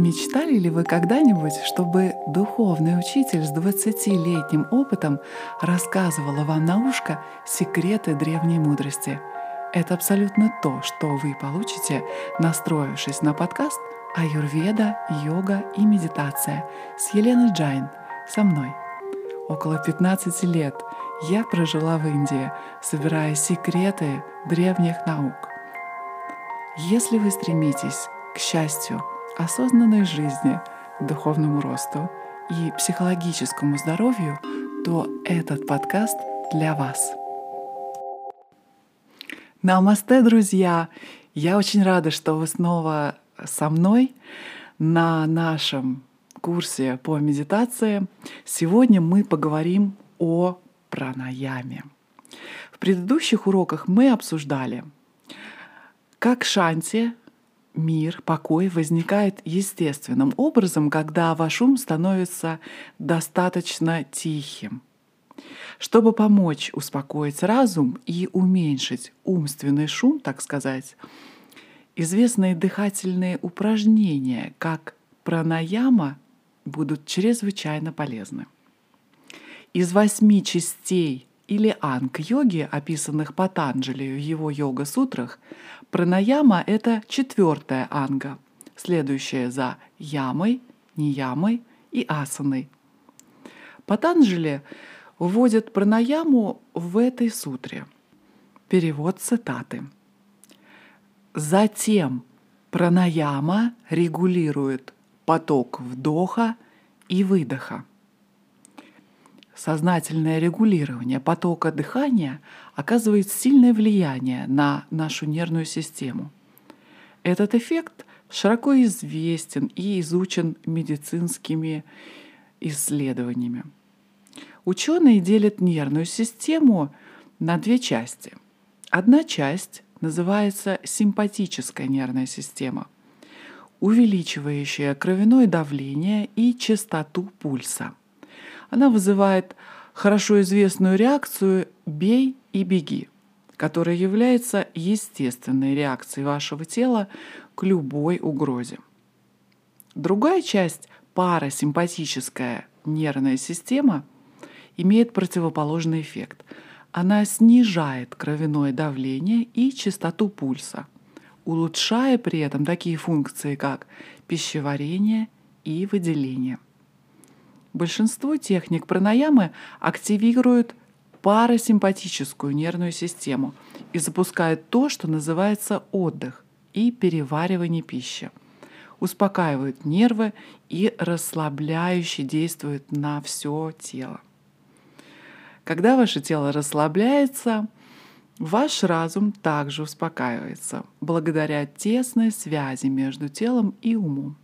Мечтали ли вы когда-нибудь, чтобы духовный учитель с 20-летним опытом рассказывала вам на ушко секреты древней мудрости? Это абсолютно то, что вы получите, настроившись на подкаст «Аюрведа, йога и медитация» с Еленой Джайн, со мной. Около 15 лет я прожила в Индии, собирая секреты древних наук. Если вы стремитесь к счастью, осознанной жизни, духовному росту и психологическому здоровью, то этот подкаст для вас. Намасте, друзья! Я очень рада, что вы снова со мной на нашем курсе по медитации. Сегодня мы поговорим о пранаяме. В предыдущих уроках мы обсуждали, как шанти мир, покой возникает естественным образом, когда ваш ум становится достаточно тихим. Чтобы помочь успокоить разум и уменьшить умственный шум, так сказать, известные дыхательные упражнения, как пранаяма, будут чрезвычайно полезны. Из восьми частей или анг-йоги, описанных Патанджали в его йога-сутрах, Пранаяма — это четвертая анга, следующая за ямой, неямой и асаной. Патанджали вводит пранаяму в этой сутре. Перевод цитаты. Затем пранаяма регулирует поток вдоха и выдоха. Сознательное регулирование потока дыхания оказывает сильное влияние на нашу нервную систему. Этот эффект широко известен и изучен медицинскими исследованиями. Ученые делят нервную систему на две части. Одна часть называется симпатическая нервная система, увеличивающая кровяное давление и частоту пульса – она вызывает хорошо известную реакцию «бей и беги», которая является естественной реакцией вашего тела к любой угрозе. Другая часть, парасимпатическая нервная система, имеет противоположный эффект. Она снижает кровяное давление и частоту пульса, улучшая при этом такие функции, как пищеварение и выделение – Большинство техник пранаямы активируют парасимпатическую нервную систему и запускают то, что называется отдых и переваривание пищи. Успокаивают нервы и расслабляюще действуют на все тело. Когда ваше тело расслабляется, ваш разум также успокаивается благодаря тесной связи между телом и умом.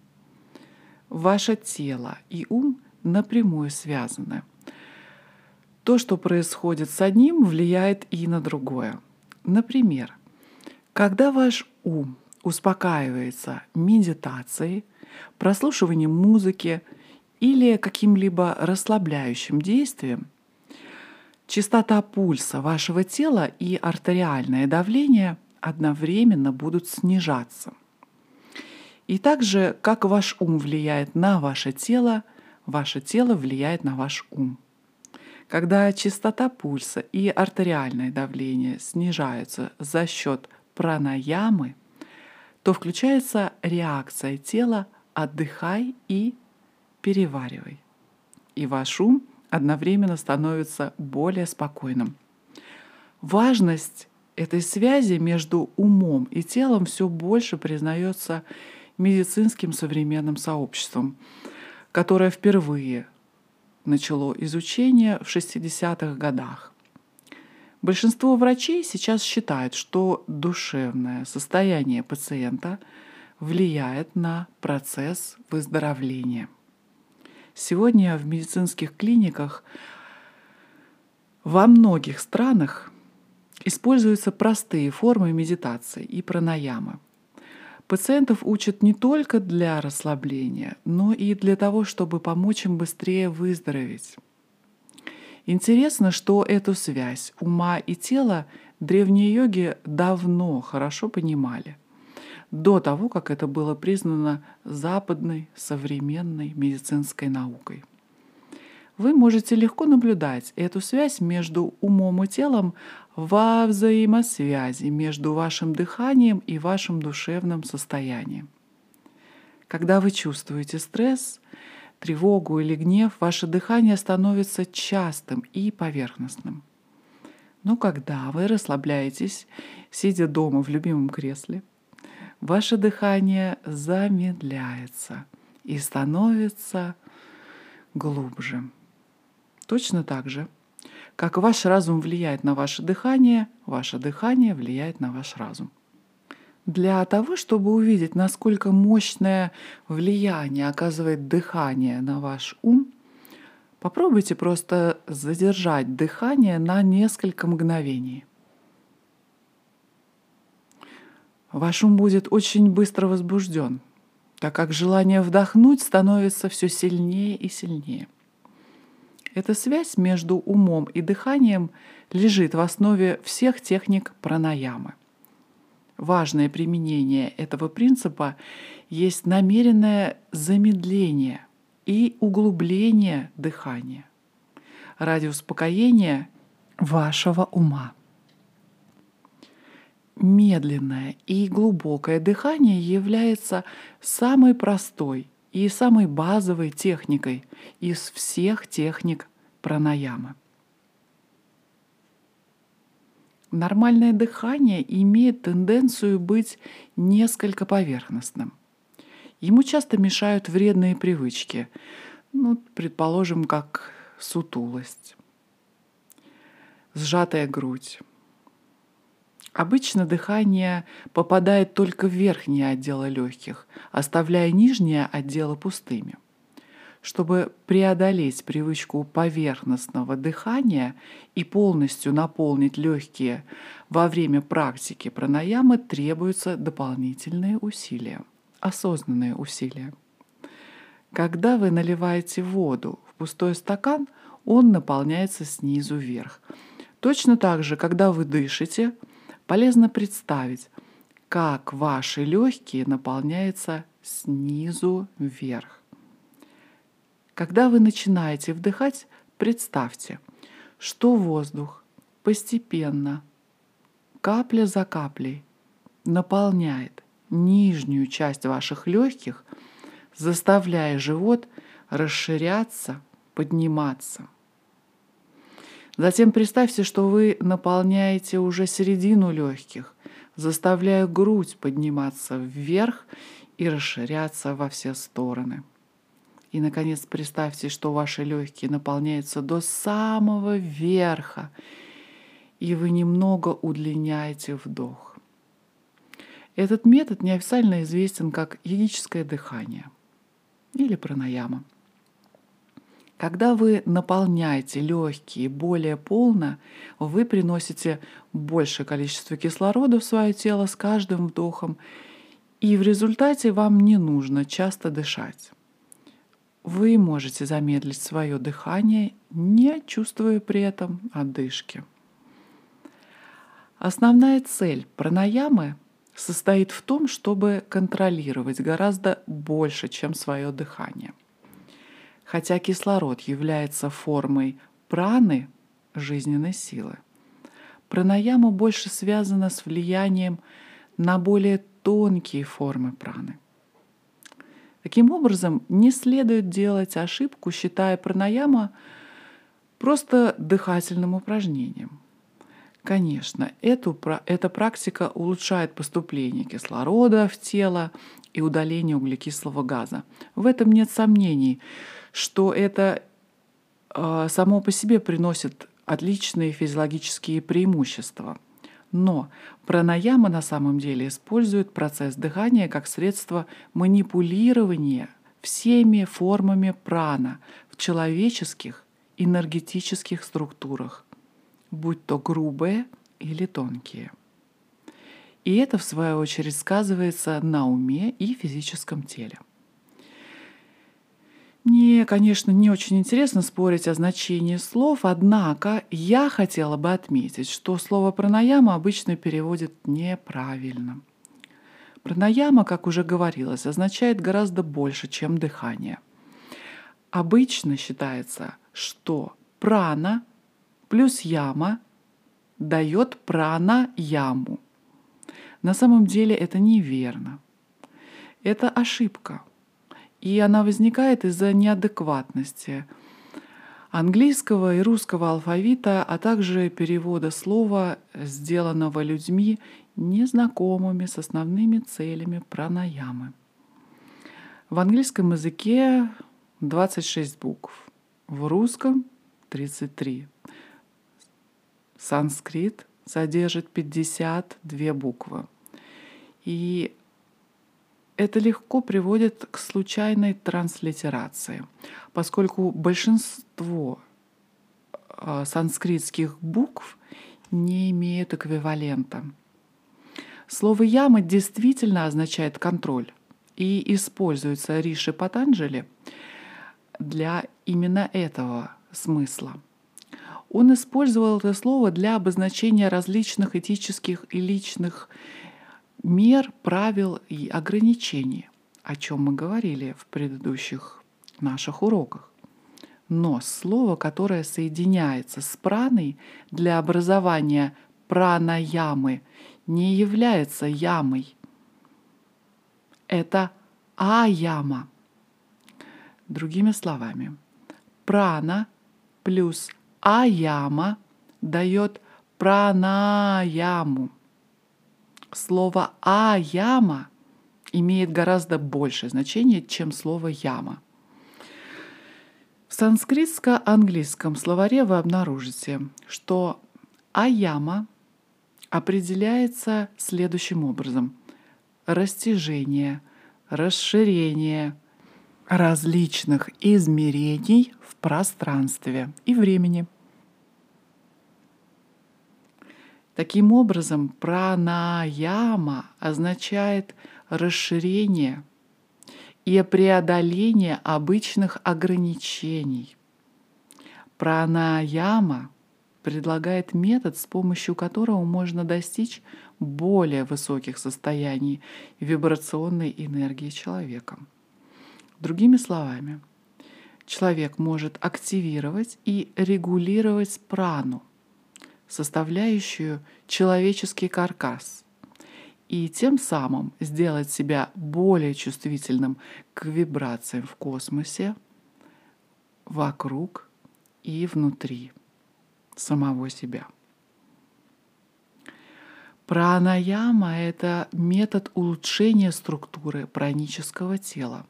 Ваше тело и ум напрямую связаны. То, что происходит с одним, влияет и на другое. Например, когда ваш ум успокаивается медитацией, прослушиванием музыки или каким-либо расслабляющим действием, частота пульса вашего тела и артериальное давление одновременно будут снижаться. И также, как ваш ум влияет на ваше тело – Ваше тело влияет на ваш ум. Когда частота пульса и артериальное давление снижаются за счет пранаямы, то включается реакция тела «отдыхай и переваривай». И ваш ум одновременно становится более спокойным. Важность этой связи между умом и телом все больше признается медицинским современным сообществом которое впервые начало изучение в 60-х годах. Большинство врачей сейчас считают, что душевное состояние пациента влияет на процесс выздоровления. Сегодня в медицинских клиниках во многих странах используются простые формы медитации и пранаямы – Пациентов учат не только для расслабления, но и для того, чтобы помочь им быстрее выздороветь. Интересно, что эту связь ума и тела древние йоги давно хорошо понимали. до того, как это было признано западной современной медицинской наукой. Вы можете легко наблюдать эту связь между умом и телом во взаимосвязи между вашим дыханием и вашим душевным состоянием. Когда вы чувствуете стресс, тревогу или гнев, ваше дыхание становится частым и поверхностным. Но когда вы расслабляетесь, сидя дома в любимом кресле, ваше дыхание замедляется и становится глубже. Точно так же, как ваш разум влияет на ваше дыхание, ваше дыхание влияет на ваш разум. Для того, чтобы увидеть, насколько мощное влияние оказывает дыхание на ваш ум, попробуйте просто задержать дыхание на несколько мгновений. Ваш ум будет очень быстро возбужден, так как желание вдохнуть становится все сильнее и сильнее. Эта связь между умом и дыханием лежит в основе всех техник пранаямы. Важное применение этого принципа есть намеренное замедление и углубление дыхания ради успокоения вашего ума. Медленное и глубокое дыхание является самой простой и самой базовой техникой из всех техник пранаямы. Нормальное дыхание имеет тенденцию быть несколько поверхностным. Ему часто мешают вредные привычки, ну, предположим, как сутулость, сжатая грудь, Обычно дыхание попадает только в верхние отделы легких, оставляя нижние отделы пустыми. Чтобы преодолеть привычку поверхностного дыхания и полностью наполнить легкие во время практики пранаямы, требуются дополнительные усилия, осознанные усилия. Когда вы наливаете воду в пустой стакан, он наполняется снизу вверх. Точно так же, когда вы дышите – Полезно представить, как ваши легкие наполняются снизу вверх. Когда вы начинаете вдыхать, представьте, что воздух постепенно, капля за каплей, наполняет нижнюю часть ваших легких, заставляя живот расширяться, подниматься – Затем представьте, что вы наполняете уже середину легких, заставляя грудь подниматься вверх и расширяться во все стороны. И, наконец, представьте, что ваши легкие наполняются до самого верха, и вы немного удлиняете вдох. Этот метод неофициально известен как йогическое дыхание или пранаяма. Когда вы наполняете легкие более полно, вы приносите большее количество кислорода в свое тело с каждым вдохом, и в результате вам не нужно часто дышать. Вы можете замедлить свое дыхание, не чувствуя при этом одышки. Основная цель пранаямы состоит в том, чтобы контролировать гораздо больше, чем свое дыхание – хотя кислород является формой праны, жизненной силы. Пранаяма больше связана с влиянием на более тонкие формы праны. Таким образом, не следует делать ошибку, считая пранаяма просто дыхательным упражнением. Конечно, эту, эта практика улучшает поступление кислорода в тело и удаление углекислого газа. В этом нет сомнений что это э, само по себе приносит отличные физиологические преимущества. Но пранаяма на самом деле использует процесс дыхания как средство манипулирования всеми формами прана в человеческих энергетических структурах, будь то грубые или тонкие. И это, в свою очередь, сказывается на уме и физическом теле. Мне, конечно, не очень интересно спорить о значении слов, однако я хотела бы отметить, что слово пранаяма обычно переводят неправильно. Пранаяма, как уже говорилось, означает гораздо больше, чем дыхание. Обычно считается, что прана плюс яма дает прана-яму. На самом деле это неверно. Это ошибка. И она возникает из-за неадекватности английского и русского алфавита, а также перевода слова, сделанного людьми, незнакомыми с основными целями пранаямы. В английском языке 26 букв, в русском 33. Санскрит содержит 52 буквы. И это легко приводит к случайной транслитерации, поскольку большинство а, санскритских букв не имеют эквивалента. Слово «яма» действительно означает «контроль» и используется Риши Патанджали для именно этого смысла. Он использовал это слово для обозначения различных этических и личных мер, правил и ограничений, о чем мы говорили в предыдущих наших уроках. Но слово, которое соединяется с праной для образования пранаямы, не является ямой. Это аяма. Другими словами, прана плюс аяма дает пранаяму. Слово аяма имеет гораздо большее значение, чем слово яма. В санскритско-английском словаре вы обнаружите, что аяма определяется следующим образом. Растяжение, расширение различных измерений в пространстве и времени. Таким образом, пранаяма означает расширение и преодоление обычных ограничений. Пранаяма предлагает метод, с помощью которого можно достичь более высоких состояний вибрационной энергии человека. Другими словами, человек может активировать и регулировать прану, составляющую человеческий каркас, и тем самым сделать себя более чувствительным к вибрациям в космосе, вокруг и внутри самого себя. Пранаяма — это метод улучшения структуры пранического тела,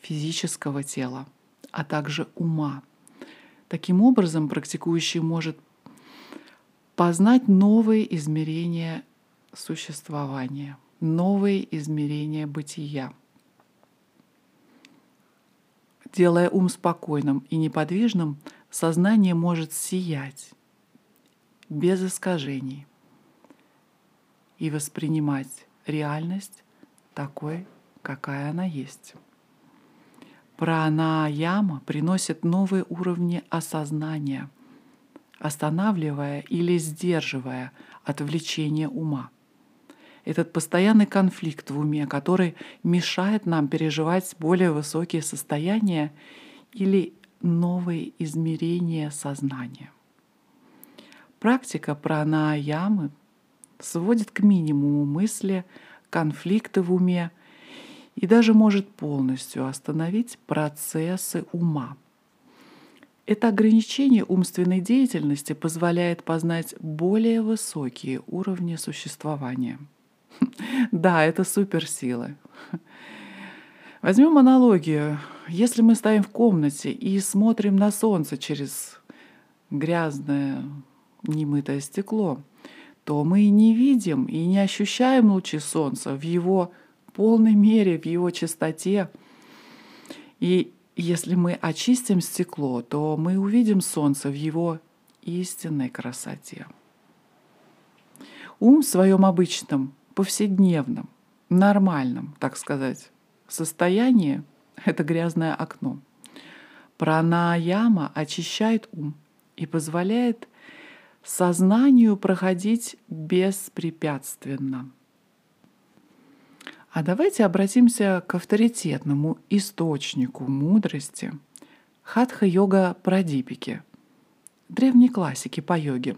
физического тела, а также ума. Таким образом, практикующий может познать новые измерения существования, новые измерения бытия. Делая ум спокойным и неподвижным, сознание может сиять, без искажений и воспринимать реальность такой, какая она есть. Пранаяма приносит новые уровни осознания, останавливая или сдерживая отвлечение ума. Этот постоянный конфликт в уме, который мешает нам переживать более высокие состояния или новые измерения сознания. Практика пранаямы сводит к минимуму мысли, конфликты в уме и даже может полностью остановить процессы ума. Это ограничение умственной деятельности позволяет познать более высокие уровни существования. Да, это суперсилы. Возьмем аналогию. Если мы стоим в комнате и смотрим на солнце через грязное немытое стекло, то мы не видим и не ощущаем лучи солнца в его полной мере, в его чистоте. И если мы очистим стекло, то мы увидим солнце в его истинной красоте. Ум в своем обычном, повседневном, нормальном, так сказать, состоянии — это грязное окно. Пранаяма очищает ум и позволяет сознанию проходить беспрепятственно. А давайте обратимся к авторитетному источнику мудрости Хатха-йога Прадипики, древней классики по йоге,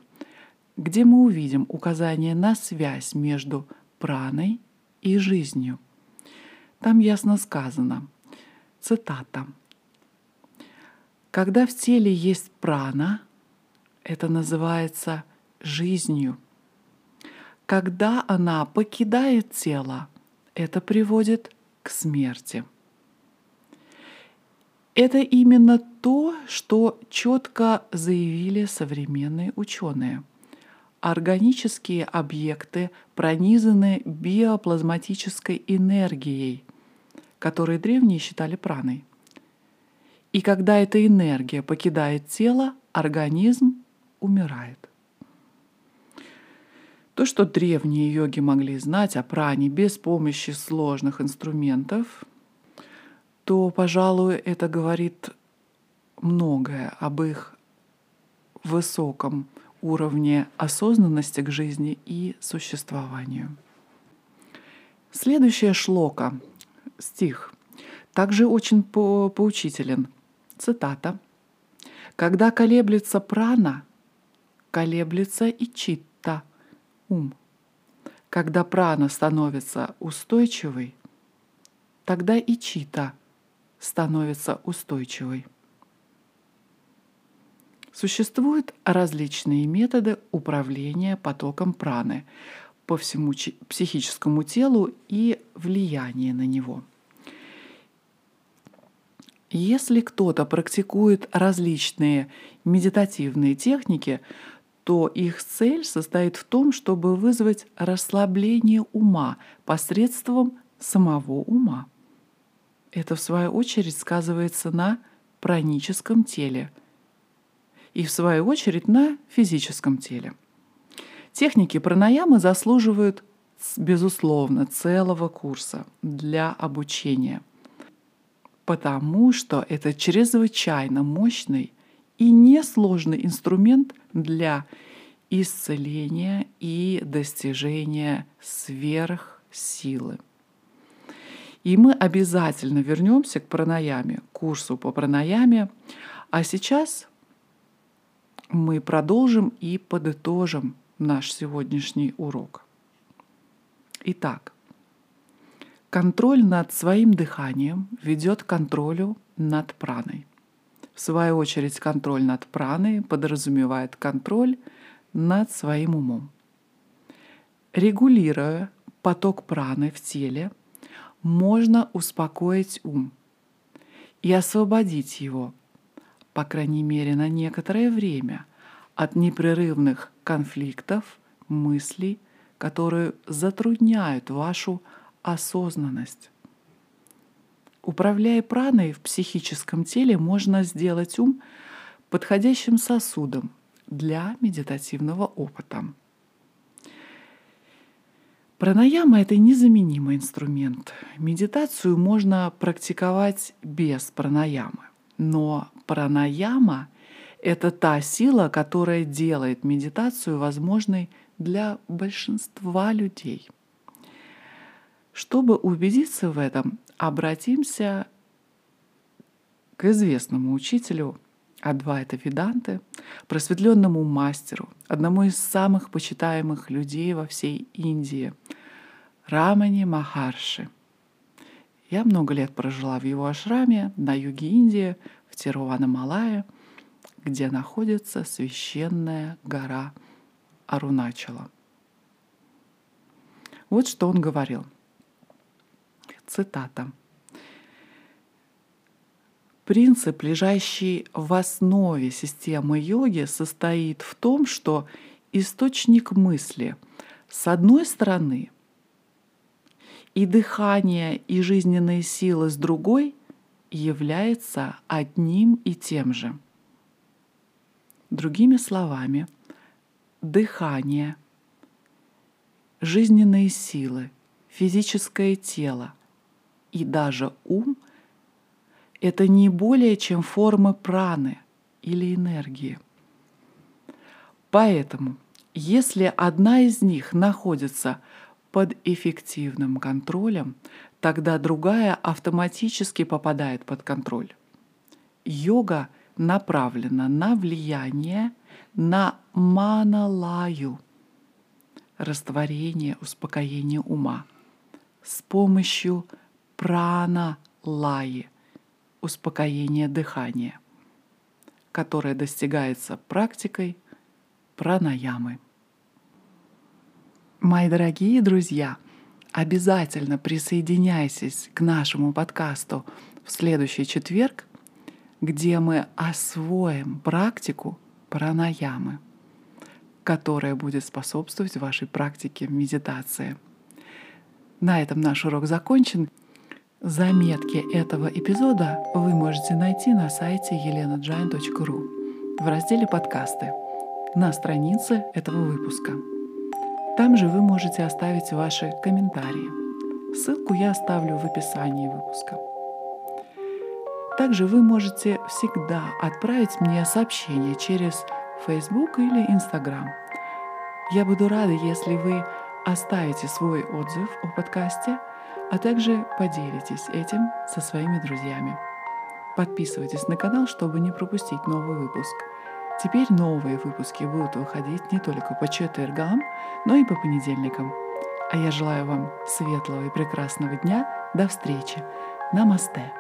где мы увидим указание на связь между праной и жизнью. Там ясно сказано, цитата, «Когда в теле есть прана, это называется жизнью. Когда она покидает тело, это приводит к смерти». Это именно то, что четко заявили современные ученые – органические объекты пронизаны биоплазматической энергией, которую древние считали праной. И когда эта энергия покидает тело, организм умирает. То, что древние йоги могли знать о пране без помощи сложных инструментов, то, пожалуй, это говорит многое об их высоком уровне осознанности к жизни и существованию. Следующая шлока, стих, также очень по поучителен. Цитата. «Когда колеблется прана, колеблется и читта, ум. Когда прана становится устойчивой, тогда и чита становится устойчивой. Существуют различные методы управления потоком праны по всему психическому телу и влияние на него. Если кто-то практикует различные медитативные техники, то их цель состоит в том, чтобы вызвать расслабление ума посредством самого ума. Это, в свою очередь, сказывается на праническом теле – и, в свою очередь, на физическом теле. Техники пранаямы заслуживают, безусловно, целого курса для обучения, потому что это чрезвычайно мощный и несложный инструмент для исцеления и достижения сверхсилы. И мы обязательно вернемся к пранаяме, курсу по пранаяме. А сейчас мы продолжим и подытожим наш сегодняшний урок. Итак, контроль над своим дыханием ведет к контролю над праной. В свою очередь, контроль над праной подразумевает контроль над своим умом. Регулируя поток праны в теле, можно успокоить ум и освободить его по крайней мере на некоторое время, от непрерывных конфликтов, мыслей, которые затрудняют вашу осознанность. Управляя праной в психическом теле, можно сделать ум подходящим сосудом для медитативного опыта. Пранаяма — это незаменимый инструмент. Медитацию можно практиковать без пранаямы. Но пранаяма — это та сила, которая делает медитацию возможной для большинства людей. Чтобы убедиться в этом, обратимся к известному учителю Адвайта Виданты, просветленному мастеру, одному из самых почитаемых людей во всей Индии, Рамани Махарши – я много лет прожила в его ашраме на юге Индии, в Тирувана-Малае, где находится священная гора Аруначала. Вот что он говорил. Цитата. Принцип, лежащий в основе системы йоги, состоит в том, что источник мысли, с одной стороны, и дыхание, и жизненные силы с другой является одним и тем же. Другими словами, дыхание, жизненные силы, физическое тело и даже ум — это не более чем формы праны или энергии. Поэтому, если одна из них находится под эффективным контролем, тогда другая автоматически попадает под контроль. Йога направлена на влияние на маналаю, растворение, успокоение ума с помощью прана-лаи, успокоения дыхания, которое достигается практикой пранаямы. Мои дорогие друзья, обязательно присоединяйтесь к нашему подкасту в следующий четверг, где мы освоим практику пранаямы, которая будет способствовать вашей практике медитации. На этом наш урок закончен. Заметки этого эпизода вы можете найти на сайте elenajain.ru в разделе «Подкасты» на странице этого выпуска. Там же вы можете оставить ваши комментарии. Ссылку я оставлю в описании выпуска. Также вы можете всегда отправить мне сообщение через Facebook или Instagram. Я буду рада, если вы оставите свой отзыв о подкасте, а также поделитесь этим со своими друзьями. Подписывайтесь на канал, чтобы не пропустить новый выпуск – Теперь новые выпуски будут выходить не только по четвергам, но и по понедельникам. А я желаю вам светлого и прекрасного дня. До встречи. Намасте.